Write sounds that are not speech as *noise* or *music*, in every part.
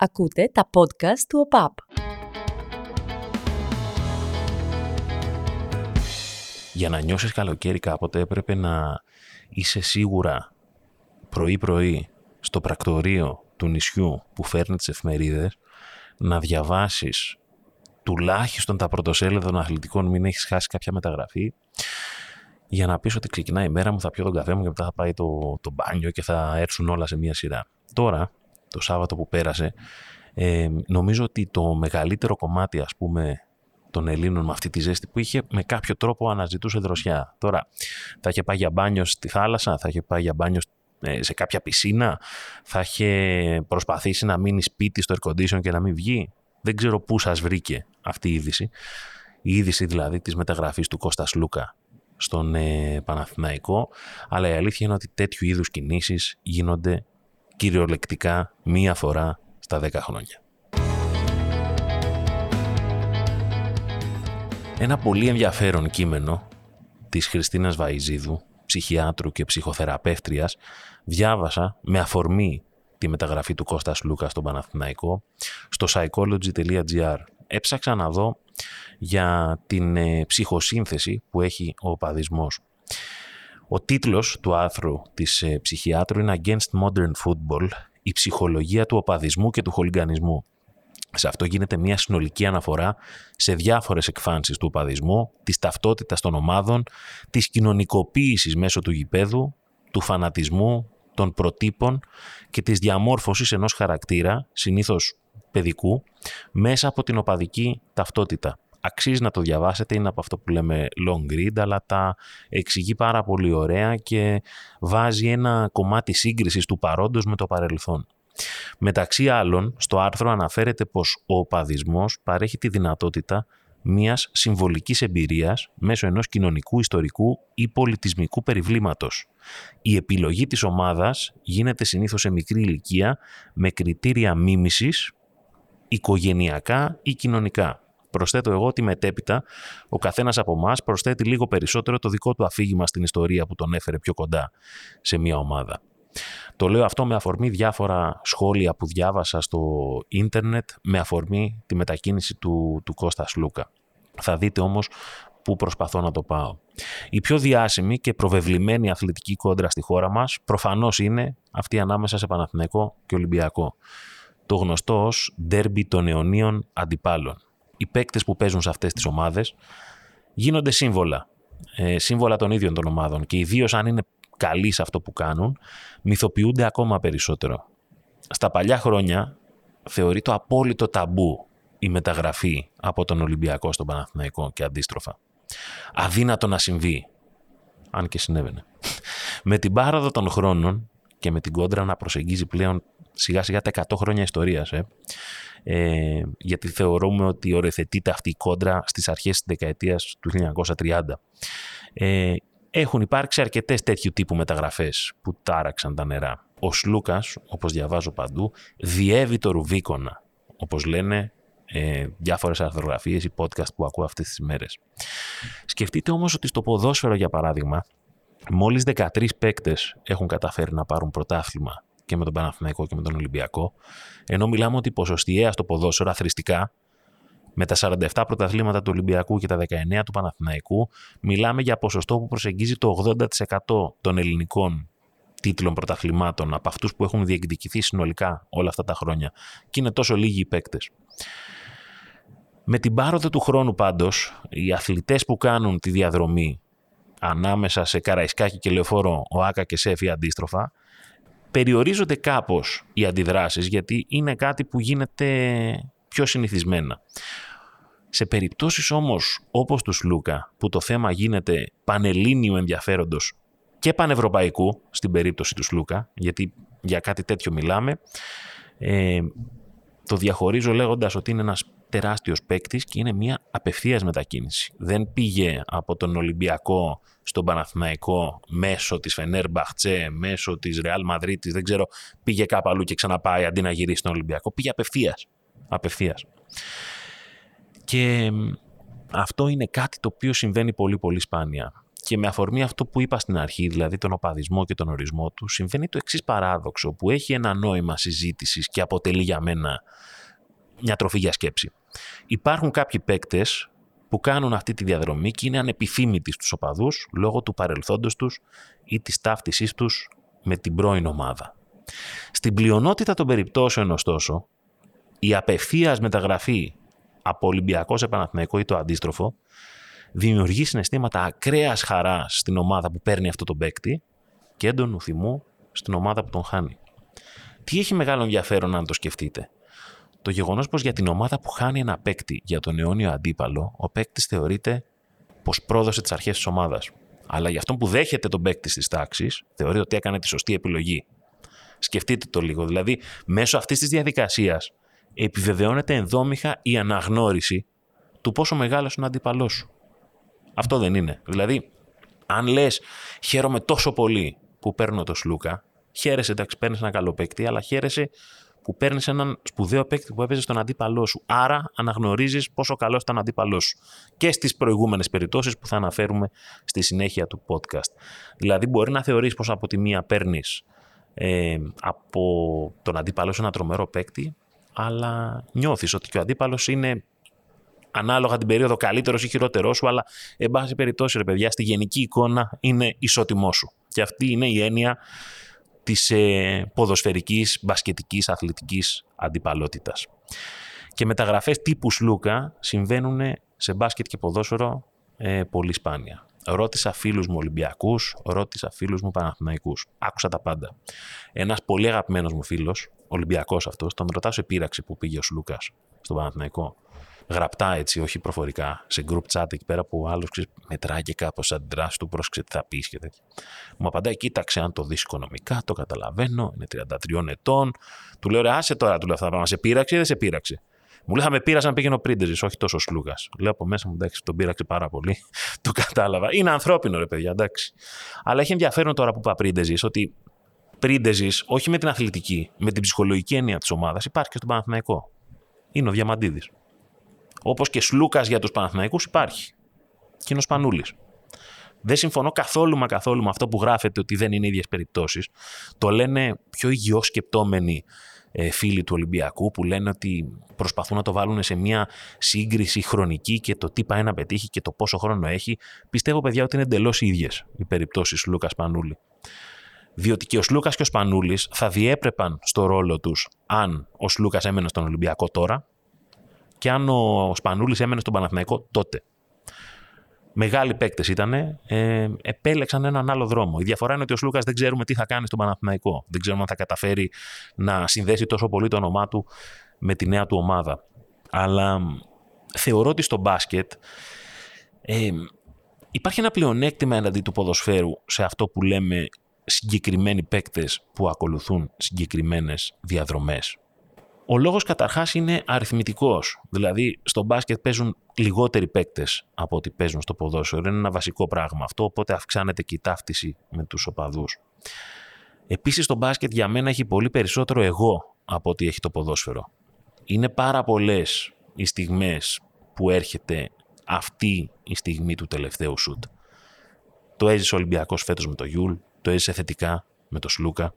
Ακούτε τα podcast του ΟΠΑΠ. Για να νιώσεις καλοκαίρι κάποτε έπρεπε να είσαι σίγουρα πρωί-πρωί στο πρακτορείο του νησιού που φέρνει τις εφημερίδες να διαβάσεις τουλάχιστον τα πρωτοσέλιδα των αθλητικών μην έχεις χάσει κάποια μεταγραφή για να πεις ότι ξεκινάει η μέρα μου, θα πιω τον καφέ μου και μετά θα πάει το, το μπάνιο και θα έρθουν όλα σε μία σειρά. Τώρα, το Σάββατο που πέρασε, ε, νομίζω ότι το μεγαλύτερο κομμάτι ας πούμε των Ελλήνων με αυτή τη ζέστη που είχε με κάποιο τρόπο αναζητούσε δροσιά. Τώρα θα είχε πάει για μπάνιο στη θάλασσα, θα είχε πάει για μπάνιο ε, σε κάποια πισίνα, θα είχε προσπαθήσει να μείνει σπίτι στο air condition και να μην βγει. Δεν ξέρω πού σας βρήκε αυτή η είδηση. Η είδηση δηλαδή της μεταγραφής του Κώστας Λούκα στον ε, Παναθηναϊκό, αλλά η αλήθεια είναι ότι τέτοιου είδους κινήσεις γίνονται κυριολεκτικά μία φορά στα 10 χρόνια. Ένα πολύ ενδιαφέρον κείμενο της Χριστίνας Βαϊζίδου, ψυχιάτρου και ψυχοθεραπεύτριας, διάβασα με αφορμή τη μεταγραφή του Κώστας Λούκα στον Παναθηναϊκό στο psychology.gr. Έψαξα να δω για την ε, ψυχοσύνθεση που έχει ο οπαδισμός. Ο τίτλος του άρθρου της ε, ψυχιάτρου είναι «Against Modern Football, η ψυχολογία του οπαδισμού και του χολιγανισμού». Σε αυτό γίνεται μια συνολική αναφορά σε διάφορες εκφάνσεις του οπαδισμού, της ταυτότητας των ομάδων, της κοινωνικοποίησης μέσω του γηπέδου, του φανατισμού, των προτύπων και της διαμόρφωσης ενός χαρακτήρα, συνήθως παιδικού, μέσα από την οπαδική ταυτότητα αξίζει να το διαβάσετε, είναι από αυτό που λέμε long read, αλλά τα εξηγεί πάρα πολύ ωραία και βάζει ένα κομμάτι σύγκρισης του παρόντος με το παρελθόν. Μεταξύ άλλων, στο άρθρο αναφέρεται πως ο οπαδισμός παρέχει τη δυνατότητα μιας συμβολικής εμπειρίας μέσω ενός κοινωνικού, ιστορικού ή πολιτισμικού περιβλήματος. Η επιλογή της ομάδας γίνεται συνήθως σε μικρή ηλικία με κριτήρια μίμησης, οικογενειακά ή κοινωνικά. Προσθέτω εγώ ότι μετέπειτα ο καθένας από εμά προσθέτει λίγο περισσότερο το δικό του αφήγημα στην ιστορία που τον έφερε πιο κοντά σε μια ομάδα. Το λέω αυτό με αφορμή διάφορα σχόλια που διάβασα στο ίντερνετ με αφορμή τη μετακίνηση του, του Κώστας Λούκα. Θα δείτε όμως πού προσπαθώ να το πάω. Η πιο διάσημη και προβεβλημένη αθλητική κόντρα στη χώρα μας προφανώς είναι αυτή ανάμεσα σε Παναθηναϊκό και Ολυμπιακό. Το γνωστό ως ντέρμπι των αιωνίων αντιπάλων οι παίκτες που παίζουν σε αυτές τις ομάδες γίνονται σύμβολα. Ε, σύμβολα των ίδιων των ομάδων και ιδίω αν είναι καλοί σε αυτό που κάνουν, μυθοποιούνται ακόμα περισσότερο. Στα παλιά χρόνια θεωρεί το απόλυτο ταμπού η μεταγραφή από τον Ολυμπιακό στον Παναθηναϊκό και αντίστροφα. Αδύνατο να συμβεί, αν και συνέβαινε. Με την πάραδο των χρόνων και με την κόντρα να προσεγγίζει πλέον σιγά σιγά τα 100 χρόνια ιστορίας, ε, ε, γιατί θεωρούμε ότι οριοθετείται αυτή η κόντρα στις αρχές της δεκαετίας του 1930. Ε, έχουν υπάρξει αρκετές τέτοιου τύπου μεταγραφές που τάραξαν τα νερά. Ο Σλούκας, όπως διαβάζω παντού, διέβη το Ρουβίκονα, όπως λένε ε, διάφορες αρθρογραφίες ή podcast που ακούω αυτές τις μέρες. Σκεφτείτε όμως ότι στο ποδόσφαιρο, για παράδειγμα, μόλις 13 παίκτες έχουν καταφέρει να πάρουν πρωτάθλημα και με τον Παναθηναϊκό και με τον Ολυμπιακό. Ενώ μιλάμε ότι ποσοστιαία στο ποδόσφαιρο αθρηστικά, με τα 47 πρωταθλήματα του Ολυμπιακού και τα 19 του Παναθηναϊκού, μιλάμε για ποσοστό που προσεγγίζει το 80% των ελληνικών τίτλων πρωταθλημάτων από αυτούς που έχουν διεκδικηθεί συνολικά όλα αυτά τα χρόνια. Και είναι τόσο λίγοι οι παίκτες. Με την πάροδο του χρόνου πάντως, οι αθλητές που κάνουν τη διαδρομή ανάμεσα σε Καραϊσκάκη και Λεωφόρο, ο Άκα και Σέφη αντίστροφα, περιορίζονται κάπως οι αντιδράσεις γιατί είναι κάτι που γίνεται πιο συνηθισμένα. Σε περιπτώσεις όμως όπως τους Σλούκα που το θέμα γίνεται πανελλήνιου ενδιαφέροντος και πανευρωπαϊκού στην περίπτωση τους Σλούκα γιατί για κάτι τέτοιο μιλάμε ε, το διαχωρίζω λέγοντας ότι είναι ένας τεράστιος παίκτης και είναι μια απευθείας μετακίνηση. Δεν πήγε από τον Ολυμπιακό στον Παναθηναϊκό μέσω της Φενέρμπαχτσε, μέσω της Ρεάλ Μαδρίτης, δεν ξέρω, πήγε κάπου αλλού και ξαναπάει αντί να γυρίσει στον Ολυμπιακό. Πήγε απευθείας. απευθείας. Και αυτό είναι κάτι το οποίο συμβαίνει πολύ πολύ σπάνια. Και με αφορμή αυτό που είπα στην αρχή, δηλαδή τον οπαδισμό και τον ορισμό του, συμβαίνει το εξής παράδοξο που έχει ένα νόημα συζήτησης και αποτελεί για μένα μια τροφή για σκέψη. Υπάρχουν κάποιοι παίκτες που κάνουν αυτή τη διαδρομή και είναι ανεπιθύμητοι στους οπαδούς λόγω του παρελθόντος τους ή της ταύτισής τους με την πρώην ομάδα. Στην πλειονότητα των περιπτώσεων, ωστόσο, η απευθείας μεταγραφή από Ολυμπιακός σε Παναθηναϊκό ή το αντίστροφο δημιουργεί συναισθήματα ακραίας χαράς στην ομάδα που παίρνει αυτό τον παίκτη και έντονου θυμού στην ομάδα που τον χάνει. Τι έχει μεγάλο ενδιαφέρον αν το σκεφτείτε; Το γεγονός πως για την ομάδα που χάνει ένα παίκτη για τον αιώνιο αντίπαλο, ο παίκτης θεωρείται πως πρόδωσε τις αρχές της ομάδας. Αλλά για αυτόν που δέχεται τον παίκτη τη τάξη, θεωρεί ότι έκανε τη σωστή επιλογή. Σκεφτείτε το λίγο. Δηλαδή, μέσω αυτής της διαδικασίας επιβεβαιώνεται ενδόμηχα η αναγνώριση του πόσο μεγάλος είναι ο αντίπαλός σου. Αυτό δεν είναι. Δηλαδή, αν λες, χαίρομαι τόσο πολύ που παίρνω το Σλούκα, χαίρεσαι, εντάξει, παίρνεις ένα καλό παίκτη, αλλά χαίρεσαι που παίρνεις έναν σπουδαίο παίκτη που έπαιζε στον αντίπαλό σου. Άρα αναγνωρίζεις πόσο καλός ήταν ο αντίπαλός σου. Και στις προηγούμενες περιπτώσεις που θα αναφέρουμε στη συνέχεια του podcast. Δηλαδή, μπορεί να θεωρείς πως από τη μία παίρνεις ε, από τον αντίπαλό σου ένα τρομερό παίκτη, αλλά νιώθεις ότι και ο αντίπαλος είναι ανάλογα την περίοδο καλύτερος ή χειρότερός σου, αλλά εν πάση περιπτώσει, ρε παιδιά, στη γενική εικόνα είναι ισότιμό σου. Και αυτή είναι η έννοια της ε, ποδοσφαιρικής, μπασκετικής, αθλητικής αντιπαλότητας. Και μεταγραφές τύπου Σλούκα συμβαίνουν σε μπάσκετ και ποδόσφαιρο ε, πολύ σπάνια. Ρώτησα φίλους μου Ολυμπιακούς, ρώτησα φίλους μου Παναθηναϊκούς. Άκουσα τα πάντα. Ένας πολύ αγαπημένος μου φίλος, Ολυμπιακός αυτός, τον ρωτάω σε πείραξη που πήγε ο Σλούκας στον Παναθηναϊκό γραπτά έτσι, όχι προφορικά, σε group chat εκεί πέρα που ο άλλος μετράει και κάπως αντιδράσει του, πρόσεξε τι θα πεις και τέτοια. Μου απαντάει, κοίταξε αν το δεις οικονομικά, το καταλαβαίνω, είναι 33 ετών. Του λέω, ρε, άσε τώρα του λέω αυτά τα σε πείραξε ή δεν σε πείραξε; Μου λέει, θα με πείραζε να πήγαινε ο Πρίντεζη, όχι τόσο σλούγας. Λέω από μέσα μου, εντάξει, τον πείραξε πάρα πολύ. *laughs* το κατάλαβα. Είναι ανθρώπινο, ρε παιδιά, εντάξει. Αλλά έχει ενδιαφέρον τώρα που είπα Πρίντεζη ότι Πρίντεζη, όχι με την αθλητική, με την ψυχολογική έννοια της ομάδας, υπάρχει και στον Παναθηναϊκό. Είναι ο Διαμαντίδης. Όπως και Σλούκας για τους Παναθηναϊκούς υπάρχει. Και είναι ο Σπανούλης. Δεν συμφωνώ καθόλου μα καθόλου με αυτό που γράφεται ότι δεν είναι ίδιες περιπτώσεις. Το λένε πιο υγιώ σκεπτόμενοι ε, φίλοι του Ολυμπιακού που λένε ότι προσπαθούν να το βάλουν σε μια σύγκριση χρονική και το τι πάει να πετύχει και το πόσο χρόνο έχει. Πιστεύω, παιδιά, ότι είναι εντελώς ίδιες οι περιπτώσεις Λούκα Σπανούλη. Διότι και ο Σλούκας και ο Σπανούλης θα διέπρεπαν στο ρόλο τους αν ο Σλούκας έμενε στον Ολυμπιακό τώρα και αν ο Σπανούλης έμενε στον Παναθηναϊκό τότε. Μεγάλοι παίκτες ήταν, ε, επέλεξαν έναν άλλο δρόμο. Η διαφορά είναι ότι ο Σλούκας δεν ξέρουμε τι θα κάνει στον Παναθηναϊκό. Δεν ξέρουμε αν θα καταφέρει να συνδέσει τόσο πολύ το όνομά του με τη νέα του ομάδα. Αλλά θεωρώ ότι στο μπάσκετ ε, υπάρχει ένα πλεονέκτημα εναντί του ποδοσφαίρου σε αυτό που λέμε συγκεκριμένοι παίκτες που ακολουθούν συγκεκριμένες διαδρομές. Ο λόγος καταρχάς είναι αριθμητικός. Δηλαδή, στο μπάσκετ παίζουν λιγότεροι παίκτες από ό,τι παίζουν στο ποδόσφαιρο. Είναι ένα βασικό πράγμα αυτό, οπότε αυξάνεται και η ταύτιση με τους οπαδούς. Επίσης, το μπάσκετ για μένα έχει πολύ περισσότερο εγώ από ό,τι έχει το ποδόσφαιρο. Είναι πάρα πολλές οι στιγμές που έρχεται αυτή η στιγμή του τελευταίου σουτ. Το έζησε ο Ολυμπιακός φέτος με το Γιούλ, το έζησε θετικά με το Σλούκα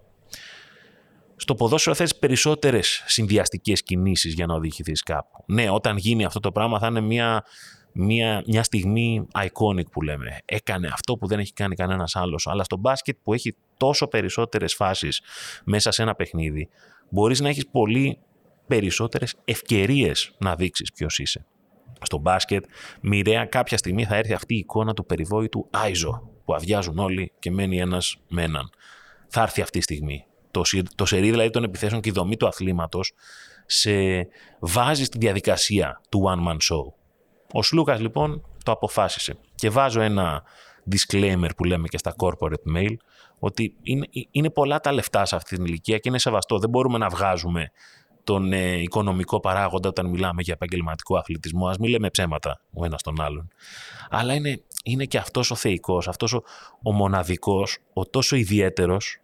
στο ποδόσφαιρο θες περισσότερες συνδυαστικές κινήσεις για να οδηγηθείς κάπου. Ναι, όταν γίνει αυτό το πράγμα θα είναι μια, μια, μια στιγμή iconic που λέμε. Έκανε αυτό που δεν έχει κάνει κανένας άλλος. Αλλά στο μπάσκετ που έχει τόσο περισσότερες φάσεις μέσα σε ένα παιχνίδι, μπορείς να έχεις πολύ περισσότερες ευκαιρίες να δείξεις ποιος είσαι. Στο μπάσκετ, μοιραία κάποια στιγμή θα έρθει αυτή η εικόνα του περιβόητου Άιζο, που αδειάζουν όλοι και μένει ένας με έναν. Θα έρθει αυτή η στιγμή το, το σερί δηλαδή των επιθέσεων και η δομή του αθλήματος σε βάζει στη διαδικασία του one man show. Ο Σλούκας λοιπόν το αποφάσισε και βάζω ένα disclaimer που λέμε και στα corporate mail ότι είναι, είναι πολλά τα λεφτά σε αυτή την ηλικία και είναι σεβαστό. Δεν μπορούμε να βγάζουμε τον ε, οικονομικό παράγοντα όταν μιλάμε για επαγγελματικό αθλητισμό. Ας μην λέμε ψέματα ο ένας τον άλλον. Αλλά είναι, είναι και αυτός ο θεϊκός, αυτός ο, ο μοναδικός, ο τόσο ιδιαίτερος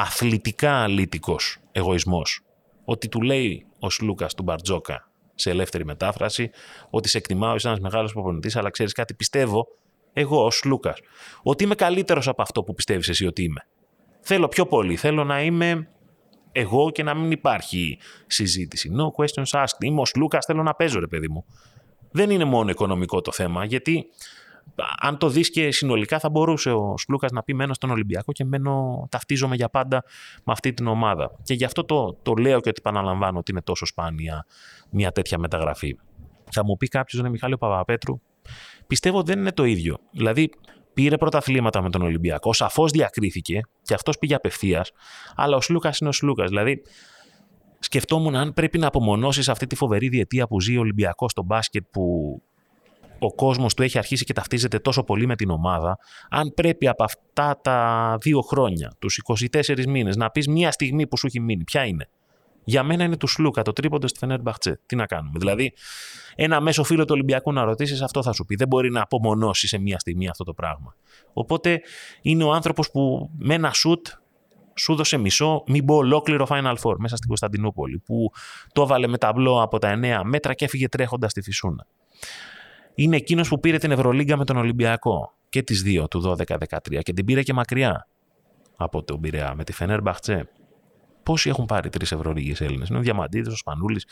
αθλητικά αλήτικος εγωισμός. Ότι του λέει ο Σλούκας του Μπαρτζόκα σε ελεύθερη μετάφραση ότι σε εκτιμάω, είσαι ένας μεγάλος προπονητής, αλλά ξέρεις κάτι, πιστεύω εγώ ως Λούκα, ότι είμαι καλύτερος από αυτό που πιστεύεις εσύ ότι είμαι. Θέλω πιο πολύ. Θέλω να είμαι εγώ και να μην υπάρχει συζήτηση. No questions asked. Είμαι ο Λούκα, θέλω να παίζω, ρε παιδί μου. Δεν είναι μόνο οικονομικό το θέμα, γιατί αν το δεις και συνολικά θα μπορούσε ο Σλούκας να πει μένω στον Ολυμπιακό και μένω, ταυτίζομαι για πάντα με αυτή την ομάδα. Και γι' αυτό το, το λέω και ότι επαναλαμβάνω ότι είναι τόσο σπάνια μια τέτοια μεταγραφή. Θα μου πει κάποιος, είναι Μιχάλη Παπαπέτρου, πιστεύω δεν είναι το ίδιο. Δηλαδή, πήρε πρωταθλήματα με τον Ολυμπιακό, σαφώς διακρίθηκε και αυτός πήγε απευθείας, αλλά ο Σλούκα είναι ο Σλούκα. Δηλαδή, σκεφτόμουν αν πρέπει να απομονώσεις αυτή τη φοβερή διετία που ζει ο Ολυμπιακός στο μπάσκετ που ο κόσμος του έχει αρχίσει και ταυτίζεται τόσο πολύ με την ομάδα, αν πρέπει από αυτά τα δύο χρόνια, τους 24 μήνες, να πεις μία στιγμή που σου έχει μείνει, ποια είναι; Για μένα είναι του Σλούκα, το τρίποντο στη Φενέρ Μπαχτσέ. Τι να κάνουμε; Δηλαδή, ένα μέσο φίλο του Ολυμπιακού να ρωτήσεις, αυτό θα σου πει. Δεν μπορεί να απομονώσει σε μία στιγμή αυτό το πράγμα. Οπότε είναι ο άνθρωπος που με ένα σουτ σου δώσε μισό, μην πω ολόκληρο Final Four μέσα στην Κωνσταντινούπολη, που το έβαλε με ταμπλό από τα 9 μέτρα και έφυγε τρέχοντας στη Φυσούνα είναι εκείνος που πήρε την Ευρωλίγκα με τον Ολυμπιακό και τις δύο του 12-13 και την πήρε και μακριά από τον Πειραιά με τη Φενέρ Μπαχτσέ. Πόσοι έχουν πάρει τρεις Ευρωλίγες Έλληνες; Είναι ο Διαμαντίδης, ο Σπανούλης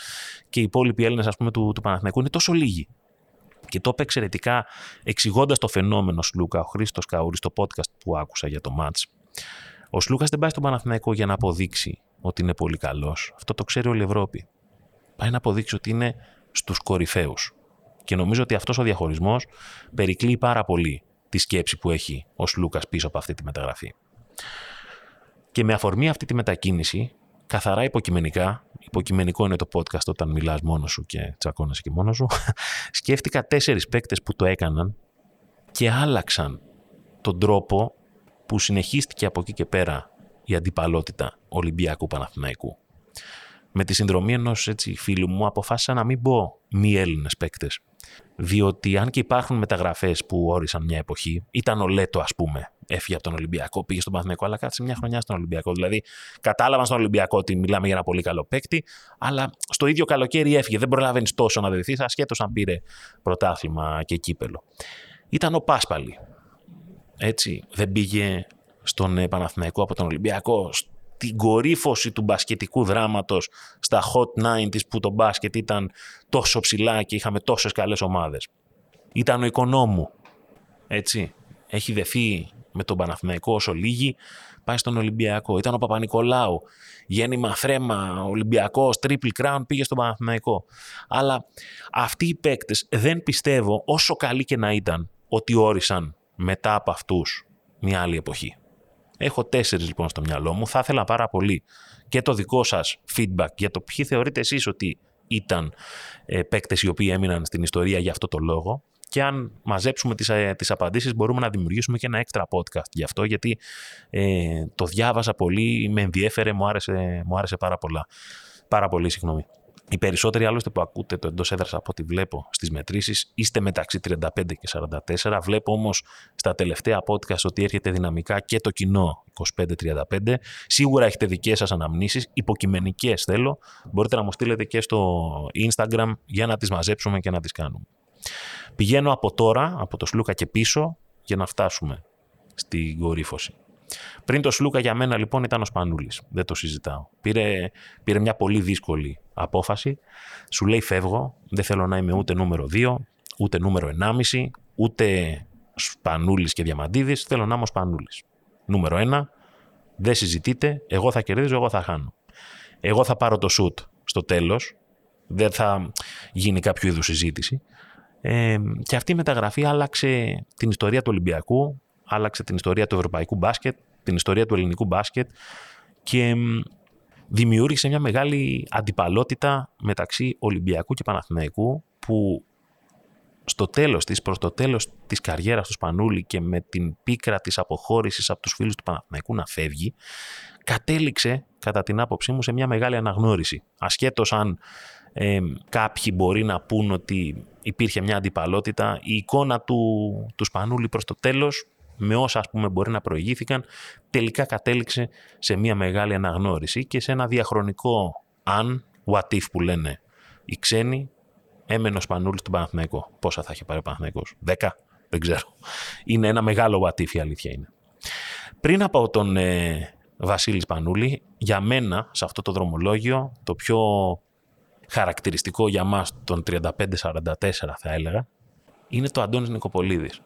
και οι υπόλοιποι Έλληνες του, του Παναθηναϊκού είναι τόσο λίγοι. Και το είπε εξαιρετικά εξηγώντας το φαινόμενο Σλούκα, ο Χρήστος Καούρης, στο podcast που άκουσα για το match. Ο Σλούκας δεν πάει στον Παναθηναϊκό για να αποδείξει ότι είναι πολύ καλός. Αυτό το ξέρει όλη η Ευρώπη. Πάει να αποδείξει ότι είναι στους κορυφαίους. Και νομίζω ότι αυτός ο διαχωρισμός περικλεί πάρα πολύ τη σκέψη που έχει ο Λούκα πίσω από αυτή τη μεταγραφή. Και με αφορμή αυτή τη μετακίνηση, καθαρά υποκειμενικά, υποκειμενικό είναι το podcast όταν μιλάς μόνος σου και τσακώνεσαι και μόνος σου, *laughs* σκέφτηκα τέσσερις παίκτες που το έκαναν και άλλαξαν τον τρόπο που συνεχίστηκε από εκεί και πέρα η αντιπαλότητα Ολυμπιακού Παναθηναϊκού. Με τη συνδρομή ενός φίλου μου αποφάσισα να μην πω μη Έλληνες παίκτες διότι αν και υπάρχουν μεταγραφές που όρισαν μια εποχή, ήταν ο Λέτο, ας πούμε, έφυγε από τον Ολυμπιακό, πήγε στον Παθηνικό, αλλά κάτσε μια χρονιά στον Ολυμπιακό. Δηλαδή, κατάλαβαν στον Ολυμπιακό ότι μιλάμε για ένα πολύ καλό παίκτη, αλλά στο ίδιο καλοκαίρι έφυγε. Δεν προλαβαίνεις τόσο να δεθεί, ασχέτως αν πήρε πρωτάθλημα και κύπελο. Ήταν ο Πάσπαλη. Έτσι, δεν πήγε στον Παναθηναϊκό από τον Ολυμπιακό, την κορύφωση του μπασκετικού δράματος στα hot 90s που το μπάσκετ ήταν τόσο ψηλά και είχαμε τόσες καλές ομάδες. Ήταν ο Οικονόμου, έτσι. Έχει δεθεί με τον Παναθηναϊκό όσο λίγοι, πάει στον Ολυμπιακό. Ήταν ο Παπα-Νικολάου, γέννημα θρέμα, Ολυμπιακός, triple crown, πήγε στον Παναθηναϊκό. Αλλά αυτοί οι παίκτες δεν πιστεύω, όσο καλοί και να ήταν, ότι όρισαν μετά από αυτούς μια άλλη εποχή. Έχω τέσσερις λοιπόν στο μυαλό μου. Θα ήθελα πάρα πολύ και το δικό σας feedback για το ποιοι θεωρείτε εσείς ότι ήταν ε, παίκτες οι οποίοι έμειναν στην ιστορία για αυτό το λόγο. Και αν μαζέψουμε τις, ε, τις απαντήσεις μπορούμε να δημιουργήσουμε και ένα έξτρα podcast γι' αυτό γιατί ε, το διάβασα πολύ, με ενδιέφερε, μου άρεσε, μου άρεσε πάρα, πολλά, πάρα πολύ. Συγγνώμη. Οι περισσότεροι άλλωστε που ακούτε το εντός έδρας από ό,τι βλέπω στις μετρήσεις είστε μεταξύ 35 και 44. Βλέπω όμως στα τελευταία podcast ότι έρχεται δυναμικά και το κοινό 25-35. Σίγουρα έχετε δικές σας αναμνήσεις, υποκειμενικές θέλω. Μπορείτε να μου στείλετε και στο Instagram για να τις μαζέψουμε και να τις κάνουμε. Πηγαίνω από τώρα, από το Σλούκα και πίσω, για να φτάσουμε στην κορύφωση. Πριν το Σλούκα για μένα λοιπόν ήταν ο Σπανούλης. Δεν το συζητάω. Πήρε, πήρε μια πολύ δύσκολη απόφαση. Σου λέει φεύγω, δεν θέλω να είμαι ούτε νούμερο 2, ούτε νούμερο 1,5, ούτε Σπανούλης και Διαμαντίδης, θέλω να είμαι ο Σπανούλης. Νούμερο 1, δεν συζητείτε, εγώ θα κερδίζω, εγώ θα χάνω. Εγώ θα πάρω το σουτ στο τέλος, δεν θα γίνει κάποιο είδους συζήτηση. Ε, και αυτή η μεταγραφή άλλαξε την ιστορία του Ολυμπιακού, άλλαξε την ιστορία του ευρωπαϊκού μπάσκετ, την ιστορία του ελληνικού μπάσκετ και δημιούργησε μια μεγάλη αντιπαλότητα μεταξύ Ολυμπιακού και Παναθηναϊκού που στο τέλος της, προς το τέλος της καριέρας του Σπανούλη και με την πίκρα της αποχώρησης από τους φίλους του Παναθηναϊκού να φεύγει, κατέληξε, κατά την άποψή μου, σε μια μεγάλη αναγνώριση. Ασχέτως αν ε, κάποιοι μπορεί να πούν ότι υπήρχε μια αντιπαλότητα, η εικόνα του, του Σπανούλη προς το τέλος με όσα ας πούμε μπορεί να προηγήθηκαν, τελικά κατέληξε σε μια μεγάλη αναγνώριση και σε ένα διαχρονικό αν, what if που λένε οι ξένοι, έμενε ο Σπανούλης του Παναθηναϊκό. Πόσα θα είχε πάρει ο Παναθηναϊκός, 10, Δεν ξέρω. Είναι ένα μεγάλο what if, η αλήθεια είναι. Πριν από τον ε, Βασίλη Σπανούλη, για μένα, σε αυτό το δρομολόγιο, το πιο χαρακτηριστικό για μας των 35-44 θα έλεγα, είναι το Αντώνης Νικοπολίδης.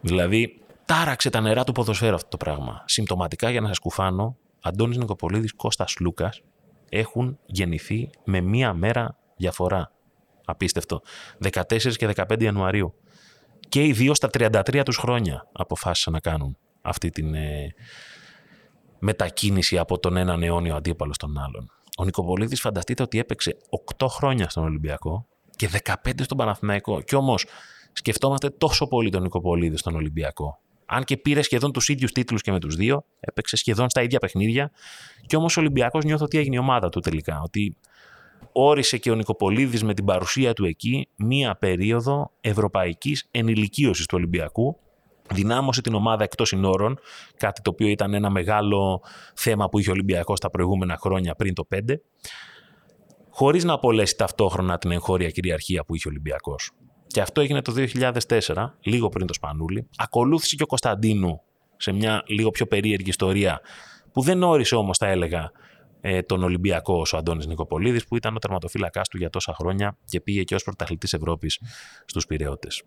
Δηλαδή, τάραξε τα νερά του ποδοσφαίρου αυτό το πράγμα. Συμπτωματικά για να σας κουφάνω, Αντώνης Νικοπολίδης, Κώστας Λούκας έχουν γεννηθεί με μία μέρα διαφορά. Απίστευτο. 14 και 15 Ιανουαρίου. Και οι δύο στα 33 τους χρόνια αποφάσισαν να κάνουν αυτή την ε, μετακίνηση από τον έναν αιώνιο αντίπαλο στον άλλον. Ο Νικοπολίδης φανταστείτε ότι έπαιξε 8 χρόνια στον Ολυμπιακό και 15 στον Παναθηναϊκό. Κι όμως σκεφτόμαστε τόσο πολύ τον Νικοπολίδη στον Ολυμπιακό. Αν και πήρε σχεδόν τους ίδιους τίτλους και με τους δύο, έπαιξε σχεδόν στα ίδια παιχνίδια. Κι όμως ο Ολυμπιακός νιώθω ότι έγινε η ομάδα του τελικά. Ότι όρισε και ο Νικοπολίδης με την παρουσία του εκεί μία περίοδο ευρωπαϊκής ενηλικίωσης του Ολυμπιακού. Δυνάμωσε την ομάδα εκτός συνόρων, κάτι το οποίο ήταν ένα μεγάλο θέμα που είχε ο Ολυμπιακός τα προηγούμενα χρόνια πριν το 5, χωρίς να απολέσει ταυτόχρονα την εγχώρια κυριαρχία που είχε ο Ολυμπιακός. Και αυτό έγινε το 2004, λίγο πριν το Σπανούλι. Ακολούθησε και ο Κωνσταντίνου σε μια λίγο πιο περίεργη ιστορία, που δεν όρισε όμως, θα έλεγα, ε, τον Ολυμπιακό ο Αντώνης Νικοπολίδης, που ήταν ο τερματοφύλακάς του για τόσα χρόνια και πήγε και ως πρωταθλητής Ευρώπης στους Πυραιώτες.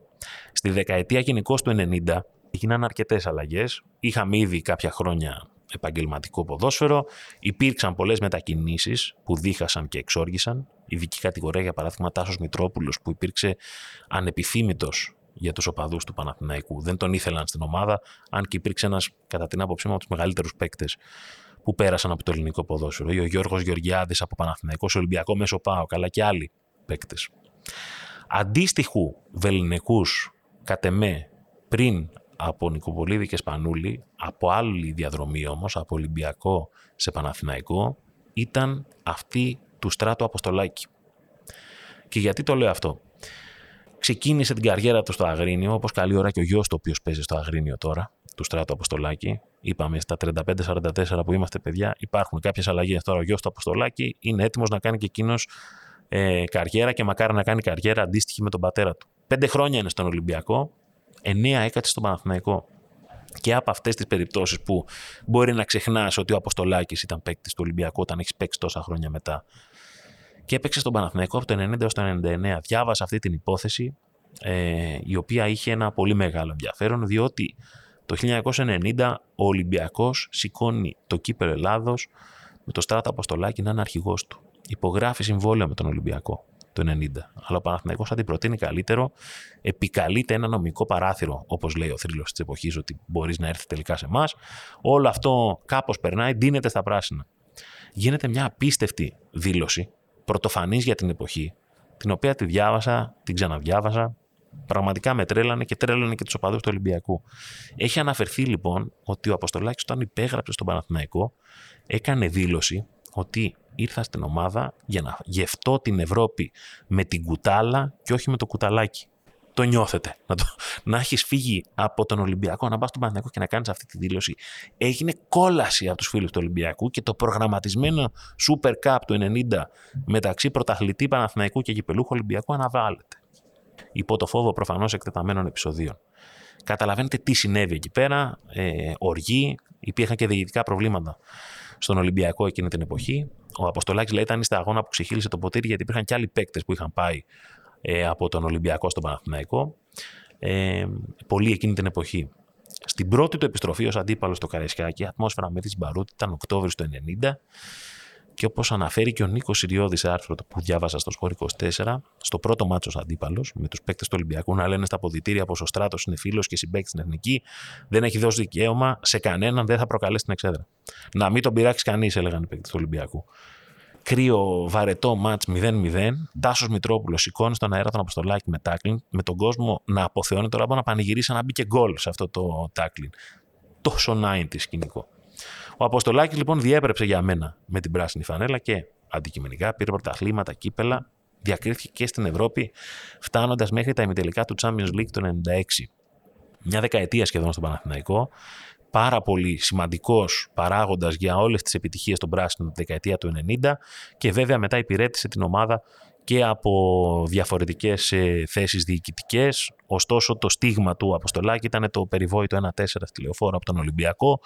Στη δεκαετία γενικώς του 90 έγιναν αρκετές αλλαγές. Είχαμε ήδη κάποια χρόνια επαγγελματικό ποδόσφαιρο. Υπήρξαν πολλές μετακινήσεις που δίχασαν και εξόργησαν. Ειδική κατηγορία, για παράδειγμα, Τάσος Μητρόπουλος, που υπήρξε ανεπιθύμητος για τους οπαδούς του Παναθηναϊκού. Δεν τον ήθελαν στην ομάδα, αν και υπήρξε ένας, κατά την άποψή μου, από τους μεγαλύτερους παίκτες που πέρασαν από το ελληνικό ποδόσφαιρο. Ή ο Γιώργος Γεωργιάδης από Παναθηναϊκό, Ολυμπιακό Μέσο Πάο, καλά και άλλοι παίκτες. Αντίστοιχου βεληνικούς, κατ' εμέ, πριν από Νικοπολίδη και Σπανούλη, από άλλη διαδρομή όμως, από Ολυμπιακό σε Παναθηναϊκό, ήταν αυτή του Στράτου Αποστολάκη. Και γιατί το λέω αυτό; Ξεκίνησε την καριέρα του στο Αγρίνιο, όπως καλή ώρα και ο γιος του, ο οποίος παίζει στο Αγρίνιο τώρα, του Στράτου Αποστολάκη. Είπαμε στα 35-44 που είμαστε παιδιά, υπάρχουν κάποιες αλλαγές. Τώρα ο γιος του Αποστολάκη είναι έτοιμος να κάνει και εκείνος ε, καριέρα και μακάρι να κάνει καριέρα αντίστοιχη με τον πατέρα του. Πέντε χρόνια είναι στον Ολυμπιακό, 9 έκατσε στον Παναθηναϊκό. Και από αυτές τις περιπτώσεις που μπορεί να ξεχνάς ότι ο Αποστολάκης ήταν παίκτης του Ολυμπιακού όταν έχεις παίξει τόσα χρόνια μετά. Και έπαιξε στον Παναθηναϊκό από το 90 έως το 99. Διάβασα αυτή την υπόθεση, ε, η οποία είχε ένα πολύ μεγάλο ενδιαφέρον, διότι το 1990 ο Ολυμπιακός σηκώνει το κύπελο Ελλάδος με το Στράτο Αποστολάκη να είναι αρχηγός του. Υπογράφει συμβόλαιο με τον Ολυμπιακό το 90. Αλλά ο Παναθηναϊκός θα την προτείνει καλύτερο. Επικαλείται ένα νομικό παράθυρο, όπως λέει ο θρύλος της εποχής, ότι μπορείς να έρθει τελικά σε εμάς. Όλο αυτό κάπως περνάει, ντύνεται στα πράσινα. Γίνεται μια απίστευτη δήλωση, πρωτοφανής για την εποχή, την οποία τη διάβασα, την ξαναδιάβασα, πραγματικά με τρέλανε και τρέλανε και τους οπαδούς του Ολυμπιακού. Έχει αναφερθεί λοιπόν ότι ο Αποστολάκης, όταν υπέγραψε στον Παναθηναϊκό, έκανε δήλωση ότι ήρθα στην ομάδα για να γευτώ την Ευρώπη με την κουτάλα και όχι με το κουταλάκι. Το νιώθετε. Να, το, να έχεις φύγει από τον Ολυμπιακό, να πας στον Παναθηναϊκό και να κάνεις αυτή τη δήλωση. Έγινε κόλαση από τους φίλους του Ολυμπιακού και το προγραμματισμένο Super Cup του 90 μεταξύ πρωταθλητή Παναθηναϊκού και γηπελούχου Ολυμπιακού αναβάλλεται. Υπό το φόβο προφανώς εκτεταμένων επεισοδίων. Καταλαβαίνετε τι συνέβη εκεί πέρα. Ε, οργή, υπήρχαν και διοικητικά προβλήματα στον Ολυμπιακό εκείνη την εποχή. Ο Αποστολάκης λέει ήταν στα αγώνα που ξεχύλισε το ποτήρι, γιατί υπήρχαν και άλλοι παίκτες που είχαν πάει ε, από τον Ολυμπιακό στον Παναθηναϊκό. Ε, πολύ εκείνη την εποχή. Στην πρώτη του επιστροφή ως αντίπαλος στο Καραϊσκάκι, η ατμόσφαιρα με τη Μπαρούτη ήταν Οκτώβριο του 1990 και όπως αναφέρει και ο Νίκος Σιριώδη σε άρθρο που διάβασα στο Σπόρ 24, στο πρώτο μάτσο αντίπαλος, με τους παίκτες του Ολυμπιακού να λένε στα αποδητήρια πως ο Στράτος είναι φίλος και συμπαίκτης στην εθνική, δεν έχει δώσει δικαίωμα σε κανέναν, δεν θα προκαλέσει την εξέδρα. Να μην τον πειράξει κανείς, έλεγαν οι παίκτες του Ολυμπιακού. Κρύο, βαρετό ματ 0-0. Τάσος Μητρόπουλος σηκώνει στον αέρα τον Αποστολάκη με τάκλιν, με τον κόσμο να αποθεώνει τώρα να πανηγυρίσει να μπει και γκολ σε αυτό το τάκλιν. Τόσο 90 σκηνικό. Ο Αποστολάκης λοιπόν διέπρεψε για μένα με την πράσινη φανέλα και αντικειμενικά πήρε πρωταθλήματα, κύπελα, διακρίθηκε και στην Ευρώπη, φτάνοντας μέχρι τα ημιτελικά του Champions League το 96. Μια δεκαετία σχεδόν στον Παναθηναϊκό, πάρα πολύ σημαντικός παράγοντας για όλες τις επιτυχίες των πράσινων τη δεκαετία του 90 και βέβαια μετά υπηρέτησε την ομάδα και από διαφορετικές ε, θέσεις διοικητικές. Ωστόσο το στίγμα του Αποστολάκη ήταν το περιβόητο 1-4 στη λεωφόρο από τον Ολυμπιακό,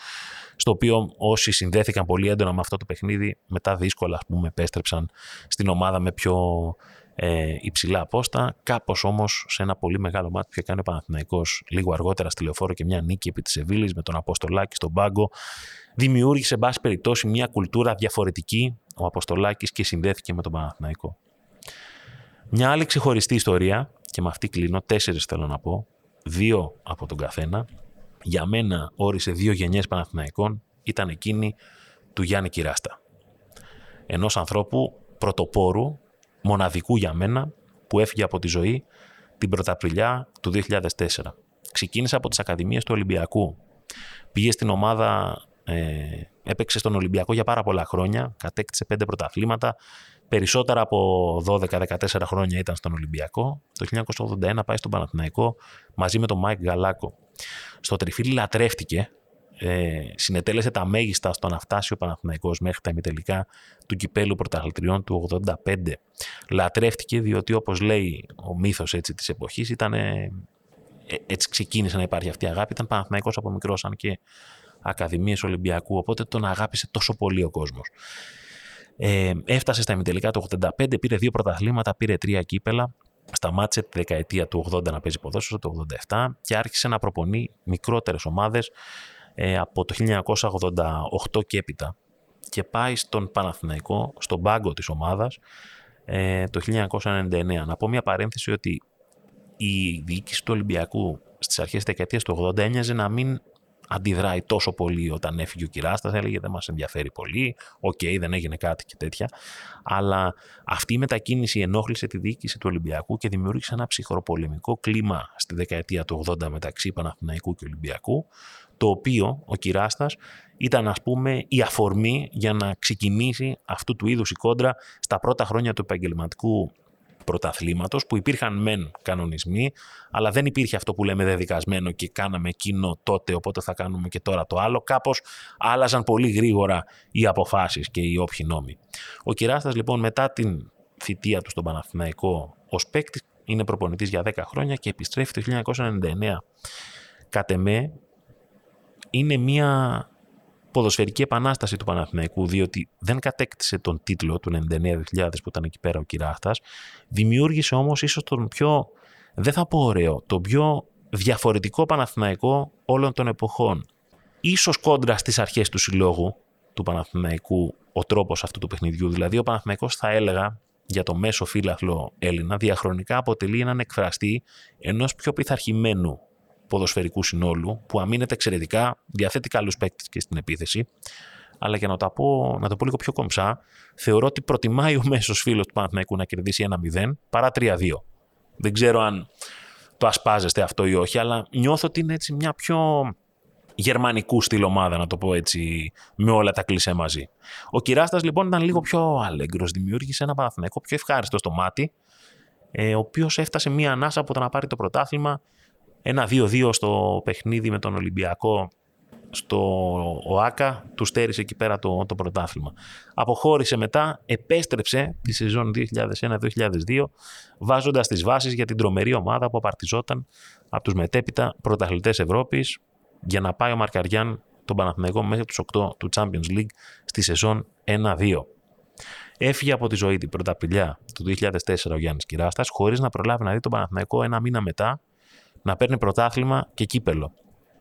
στο οποίο όσοι συνδέθηκαν πολύ έντονα με αυτό το παιχνίδι, μετά δύσκολα ας πούμε, επέστρεψαν στην ομάδα με πιο ε, υψηλά απόστα. Κάπως όμως σε ένα πολύ μεγάλο μάτι που είχε κάνει ο Παναθηναϊκός λίγο αργότερα στη λεωφόρο και μια νίκη επί της Σεβίλη με τον Αποστολάκη στον πάγκο, δημιούργησε, εν πάση περιπτώσει, μια κουλτούρα διαφορετική ο Αποστολάκης και συνδέθηκε με τον Παναθηναϊκό. Μια άλλη ξεχωριστή ιστορία, και με αυτή κλείνω, τέσσερις θέλω να πω, δύο από τον καθένα. Για μένα όρισε δύο γενιές Παναθηναϊκών, ήταν εκείνη του Γιάννη Κυράστα. Ενός ανθρώπου πρωτοπόρου μοναδικού για μένα που έφυγε από τη ζωή την Πρωταπριλιά του 2004. Ξεκίνησε από τις Ακαδημίες του Ολυμπιακού. Πήγε στην ομάδα, ε, έπαιξε στον Ολυμπιακό για πάρα πολλά χρόνια, κατέκτησε πέντε πρωταθλήματα, περισσότερα από 12-14 χρόνια ήταν στον Ολυμπιακό. Το 1981 πάει στον Παναθηναϊκό μαζί με τον Μάικ Γαλάκο. Στο τριφύλι λατρεύτηκε ε, συνετέλεσε τα μέγιστα στο να φτάσει ο Παναθηναϊκός μέχρι τα ημιτελικά του κυπέλου πρωταθλητριών του 85. Λατρεύτηκε διότι όπως λέει ο μύθος έτσι, της εποχής ήταν, ε, έτσι ξεκίνησε να υπάρχει αυτή η αγάπη. Ήταν Παναθηναϊκός από μικρός αν και Ακαδημίες Ολυμπιακού οπότε τον αγάπησε τόσο πολύ ο κόσμος. Ε, έφτασε στα ημιτελικά του 85, πήρε δύο πρωταθλήματα, πήρε τρία κύπελα σταμάτησε τη δεκαετία του 80 να παίζει ποδόσφαιρο, το 87 και άρχισε να προπονεί μικρότερες ομάδες ε, από το 1988 και έπειτα και πάει στον Παναθηναϊκό, στον πάγκο της ομάδας ε, το 1999. Να πω μια παρένθεση ότι η διοίκηση του Ολυμπιακού στις αρχές της δεκαετίας του 80 έμοιαζε να μην αντιδράει τόσο πολύ όταν έφυγε ο Κυράστας, έλεγε δεν μας ενδιαφέρει πολύ, ok, okay, δεν έγινε κάτι και τέτοια, αλλά αυτή η μετακίνηση ενόχλησε τη διοίκηση του Ολυμπιακού και δημιούργησε ένα ψυχροπολεμικό κλίμα στη δεκαετία του 80 μεταξύ Παναθηναϊκού και Ολυμπιακού, το οποίο ο Κυράστας ήταν ας πούμε η αφορμή για να ξεκινήσει αυτού του είδους η κόντρα στα πρώτα χρόνια του επαγγελματικού πρωταθλήματος που υπήρχαν μεν κανονισμοί αλλά δεν υπήρχε αυτό που λέμε δεδικασμένο και κάναμε εκείνο τότε οπότε θα κάνουμε και τώρα το άλλο κάπως άλλαζαν πολύ γρήγορα οι αποφάσεις και οι όποιοι νόμοι. Ο Κυράστας λοιπόν μετά την θητεία του στον Παναθηναϊκό ως παίκτης είναι προπονητής για 10 χρόνια και επιστρέφει το 1999 κατ' εμέ είναι μια ποδοσφαιρική επανάσταση του Παναθηναϊκού, διότι δεν κατέκτησε τον τίτλο του 99-2000 που ήταν εκεί πέρα ο Κυράχτας, δημιούργησε όμως ίσως τον πιο, δεν θα πω ωραίο, τον πιο διαφορετικό Παναθηναϊκό όλων των εποχών. Ίσως κόντρα στις αρχές του συλλόγου του Παναθηναϊκού ο τρόπος αυτού του παιχνιδιού, δηλαδή ο Παναθηναϊκός θα έλεγα για το μέσο φύλαθλο Έλληνα διαχρονικά αποτελεί έναν εκφραστή ενός πιο πειθαρχημένου ποδοσφαιρικού συνόλου, που αμήνεται εξαιρετικά, διαθέτει καλούς παίκτες και στην επίθεση. Αλλά για να, το πω, να το πω λίγο πιο κομψά, θεωρώ ότι προτιμάει ο μέσος φίλος του Παναθηναϊκού να κερδίσει 1-0 παρά 3-2. Δεν ξέρω αν το ασπάζεστε αυτό ή όχι, αλλά νιώθω ότι είναι έτσι μια πιο γερμανικού στυλ ομάδα, να το πω έτσι, με όλα τα κλισέ μαζί. Ο Κυράστας λοιπόν ήταν λίγο πιο αλέγκρο, δημιούργησε ένα Παναθηναϊκό πιο ευχάριστο στο μάτι, ε, ο οποίος έφτασε μία ανάσα από το να πάρει το πρωτάθλημα ένα 2-2 στο παιχνίδι με τον Ολυμπιακό στο ΟΑΚΑ, του στέρισε εκεί πέρα το, το πρωτάθλημα. Αποχώρησε μετά, επέστρεψε τη σεζόν 2001-2002, βάζοντας τις βάσεις για την τρομερή ομάδα που απαρτιζόταν από τους μετέπειτα πρωταθλητές Ευρώπης για να πάει ο Μαρκαριάν τον Παναθηναϊκό μέχρι τους 8 του Champions League στη σεζόν 1-2. Έφυγε από τη ζωή την πρωταπηλιά του 2004 ο Γιάννης Κυράστας χωρίς να προλάβει να δει τον Παναθηναϊκό ένα μήνα μετά να παίρνει πρωτάθλημα και κύπελο.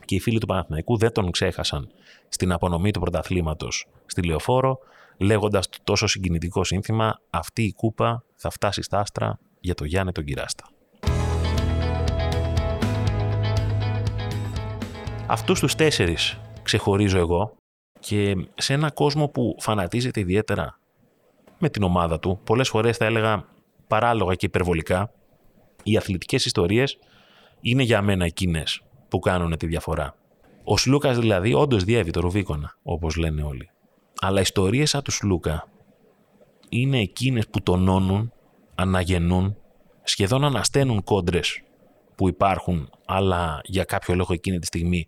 Και οι φίλοι του Παναθηναϊκού δεν τον ξέχασαν στην απονομή του πρωταθλήματος στη Λεωφόρο, λέγοντας το τόσο συγκινητικό σύνθημα «Αυτή η κούπα θα φτάσει στα άστρα για το Γιάννη τον Κυράστα». Αυτούς τους τέσσερις ξεχωρίζω εγώ και σε ένα κόσμο που φανατίζεται ιδιαίτερα με την ομάδα του, πολλές φορές θα έλεγα παράλογα και υπερβολικά, οι αθλητικές ιστορίες είναι για μένα εκείνες που κάνουν τη διαφορά. Ο Σλούκας δηλαδή όντως διέβη το Ρουβίκονα, όπως λένε όλοι. Αλλά ιστορίες σαν τους Σλούκα είναι εκείνες που τονώνουν, αναγεννούν, σχεδόν ανασταίνουν κόντρες που υπάρχουν, αλλά για κάποιο λόγο εκείνη τη στιγμή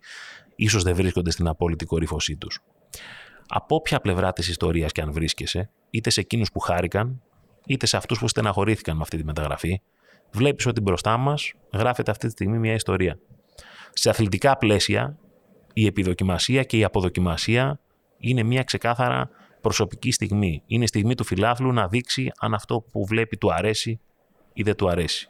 ίσως δεν βρίσκονται στην απόλυτη κορύφωσή τους. Από όποια πλευρά της ιστορίας και αν βρίσκεσαι, είτε σε εκείνους που χάρηκαν, είτε σε αυτούς που στεναχωρήθηκαν με αυτή τη μεταγραφή, βλέπεις ότι μπροστά μας γράφεται αυτή τη στιγμή μια ιστορία. Σε αθλητικά πλαίσια, η επιδοκιμασία και η αποδοκιμασία είναι μια ξεκάθαρα προσωπική στιγμή. Είναι στιγμή του φιλάθλου να δείξει αν αυτό που βλέπει του αρέσει ή δεν του αρέσει.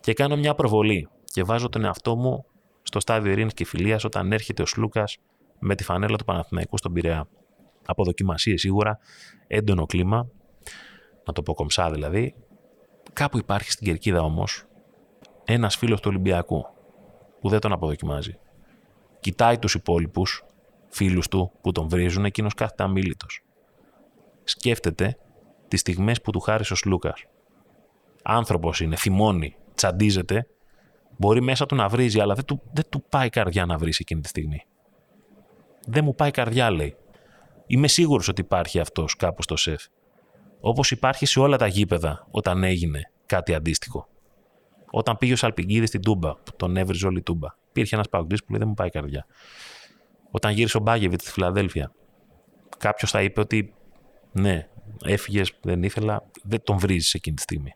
Και κάνω μια προβολή και βάζω τον εαυτό μου στο στάδιο ειρήνης και φιλίας όταν έρχεται ο Σλούκας με τη φανέλα του Παναθηναϊκού στον Πειραιά. Αποδοκιμασίες σίγουρα, έντονο κλίμα, να το πω κομψά δηλαδή. Κάπου υπάρχει στην κερκίδα όμως ένας φίλος του Ολυμπιακού που δεν τον αποδοκιμάζει. Κοιτάει τους υπόλοιπους φίλους του που τον βρίζουν, εκείνος κάθεται αμήλυτο. Σκέφτεται τις στιγμές που του χάρισε ο Σλούκας. Άνθρωπος είναι, θυμώνει, τσαντίζεται Μπορεί μέσα του να βρίζει, αλλά δεν του, δεν του πάει η καρδιά να βρει εκείνη τη στιγμή. Δεν μου πάει η καρδιά, λέει. Είμαι σίγουρος ότι υπάρχει αυτός κάπου στο σεφ. Όπως υπάρχει σε όλα τα γήπεδα όταν έγινε κάτι αντίστοιχο. Όταν πήγε ο Σαλπιγκίδης στην Τούμπα, που τον έβριζε όλη η Τούμπα, υπήρχε ένας παγκοτή που λέει Δεν μου πάει η καρδιά. Όταν γύρισε ο Μπάγεβιτ στη Φιλαδέλφια, κάποιος θα είπε ότι ναι, έφυγες, δεν ήθελα, δεν τον βρίζεις εκείνη τη στιγμή.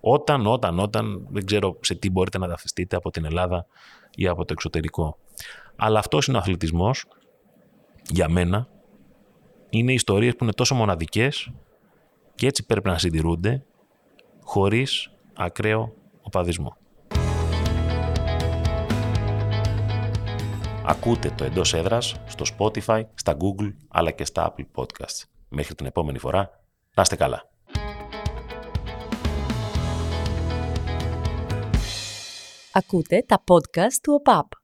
Όταν, όταν, όταν, δεν ξέρω σε τι μπορείτε να ταυτιστείτε από την Ελλάδα ή από το εξωτερικό. Αλλά αυτός είναι ο αθλητισμός, για μένα, είναι ιστορίες που είναι τόσο μοναδικές και έτσι πρέπει να συντηρούνται χωρίς ακραίο οπαδισμό. Ακούτε το εντός έδρας στο Spotify, στα Google αλλά και στα Apple Podcasts. Μέχρι την επόμενη φορά, να είστε καλά. Ακούτε τα podcast του ΟΠΑΠ.